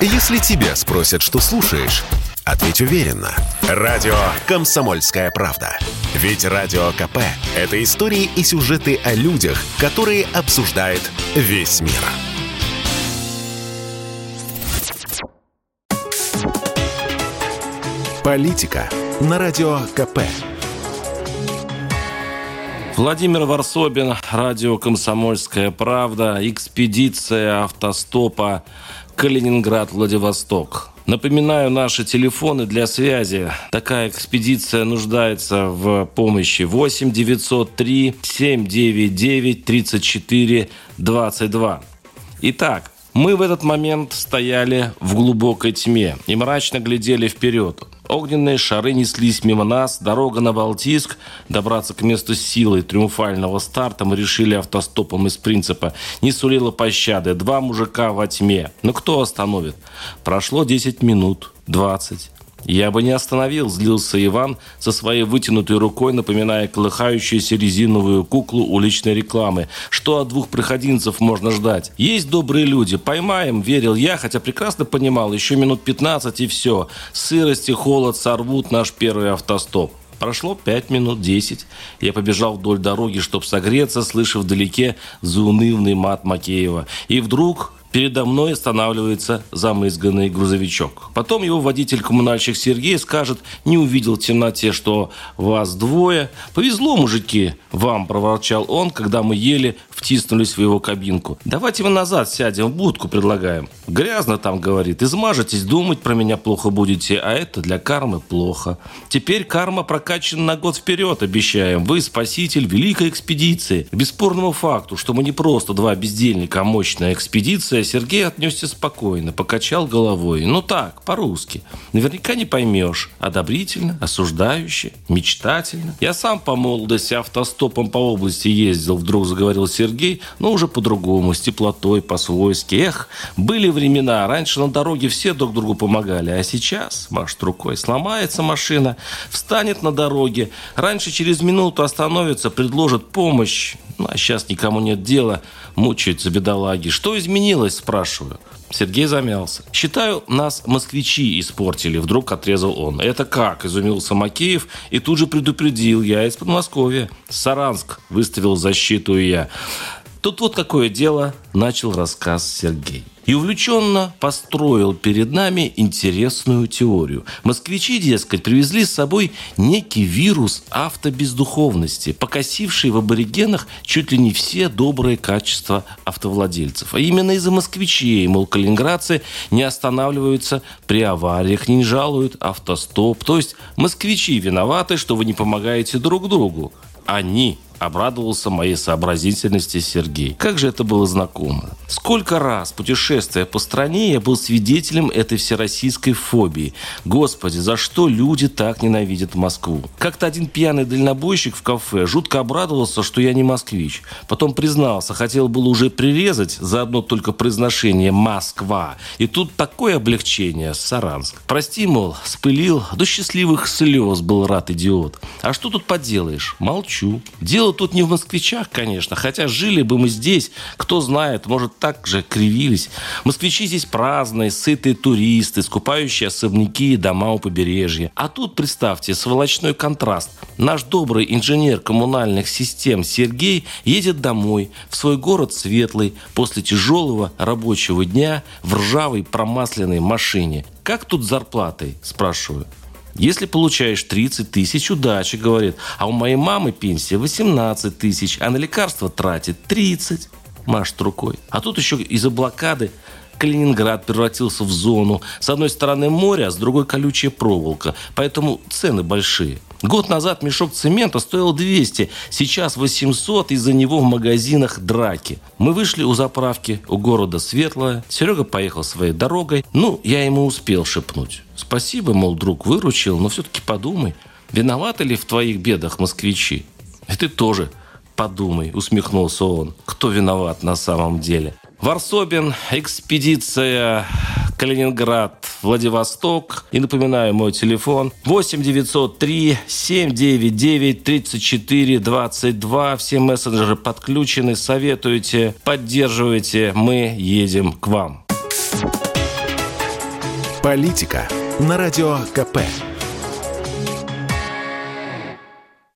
Если тебя спросят, что слушаешь, ответь уверенно. Радио «Комсомольская правда». Ведь Радио КП – это истории и сюжеты о людях, которые обсуждает весь мир. Политика на Радио КП. Владимир Варсобин, радио «Комсомольская правда», экспедиция автостопа Калининград-Владивосток. Напоминаю, наши телефоны для связи. Такая экспедиция нуждается в помощи 8 903 799 34 22. Итак, мы в этот момент стояли в глубокой тьме и мрачно глядели вперед. Огненные шары неслись мимо нас, дорога на Балтийск. Добраться к месту силы триумфального старта мы решили автостопом из принципа. Не сулила пощады. Два мужика во тьме. Но кто остановит? Прошло 10 минут, 20. «Я бы не остановил», – злился Иван со своей вытянутой рукой, напоминая колыхающуюся резиновую куклу уличной рекламы. «Что от двух проходинцев можно ждать? Есть добрые люди. Поймаем», – верил я, хотя прекрасно понимал, еще минут 15 и все. Сырость и холод сорвут наш первый автостоп. Прошло пять минут, десять. Я побежал вдоль дороги, чтобы согреться, слыша вдалеке заунывный мат Макеева. И вдруг Передо мной останавливается замызганный грузовичок. Потом его водитель-коммунальщик Сергей скажет, не увидел в темноте, что вас двое. «Повезло, мужики, вам», – проворчал он, когда мы еле втиснулись в его кабинку. «Давайте мы назад сядем, в будку предлагаем». «Грязно там», – говорит, – «измажетесь, думать про меня плохо будете, а это для кармы плохо». Теперь карма прокачана на год вперед, обещаем. Вы спаситель великой экспедиции. К бесспорному факту, что мы не просто два бездельника, а мощная экспедиция, Сергей отнесся спокойно, покачал головой. Ну так, по-русски. Наверняка не поймешь. Одобрительно, осуждающе, мечтательно. Я сам по молодости автостопом по области ездил, вдруг заговорил Сергей, но уже по-другому, с теплотой, по-свойски. Эх, были времена. Раньше на дороге все друг другу помогали, а сейчас, машет рукой, сломается машина, встанет на дороге. Раньше через минуту остановится, предложит помощь. Ну, а сейчас никому нет дела, мучаются бедолаги. Что изменилось, спрашиваю. Сергей замялся. «Считаю, нас москвичи испортили», – вдруг отрезал он. «Это как?» – изумился Макеев и тут же предупредил. «Я из Подмосковья. Саранск», – выставил защиту и я. Тут вот какое дело, начал рассказ Сергей и увлеченно построил перед нами интересную теорию. Москвичи, дескать, привезли с собой некий вирус автобездуховности, покосивший в аборигенах чуть ли не все добрые качества автовладельцев. А именно из-за москвичей, мол, калининградцы не останавливаются при авариях, не жалуют автостоп. То есть москвичи виноваты, что вы не помогаете друг другу. Они Обрадовался моей сообразительности Сергей. Как же это было знакомо. Сколько раз, путешествуя по стране, я был свидетелем этой всероссийской фобии. Господи, за что люди так ненавидят Москву? Как-то один пьяный дальнобойщик в кафе жутко обрадовался, что я не москвич. Потом признался, хотел было уже прирезать за одно только произношение «Москва». И тут такое облегчение, Саранск. Прости, мол, спылил, до счастливых слез был рад идиот. А что тут поделаешь? Молчу. Дело Дело тут не в москвичах, конечно, хотя жили бы мы здесь, кто знает, может, так же кривились. Москвичи здесь праздные, сытые туристы, скупающие особняки и дома у побережья. А тут, представьте, сволочной контраст. Наш добрый инженер коммунальных систем Сергей едет домой, в свой город светлый, после тяжелого рабочего дня в ржавой промасленной машине. Как тут зарплатой, спрашиваю. Если получаешь 30 тысяч, удачи, говорит. А у моей мамы пенсия 18 тысяч, а на лекарства тратит 30. Машет рукой. А тут еще из-за блокады Калининград превратился в зону. С одной стороны море, а с другой колючая проволока. Поэтому цены большие. Год назад мешок цемента стоил 200, сейчас 800, из-за него в магазинах драки. Мы вышли у заправки, у города Светлое. Серега поехал своей дорогой. Ну, я ему успел шепнуть. Спасибо, мол, друг выручил, но все-таки подумай, виноваты ли в твоих бедах москвичи? И ты тоже подумай, усмехнулся он. Кто виноват на самом деле? Варсобин, экспедиция Калининград, Владивосток. И напоминаю, мой телефон 8 903 799 34 22. Все мессенджеры подключены. Советуйте, поддерживайте. Мы едем к вам. Политика на Радио КП.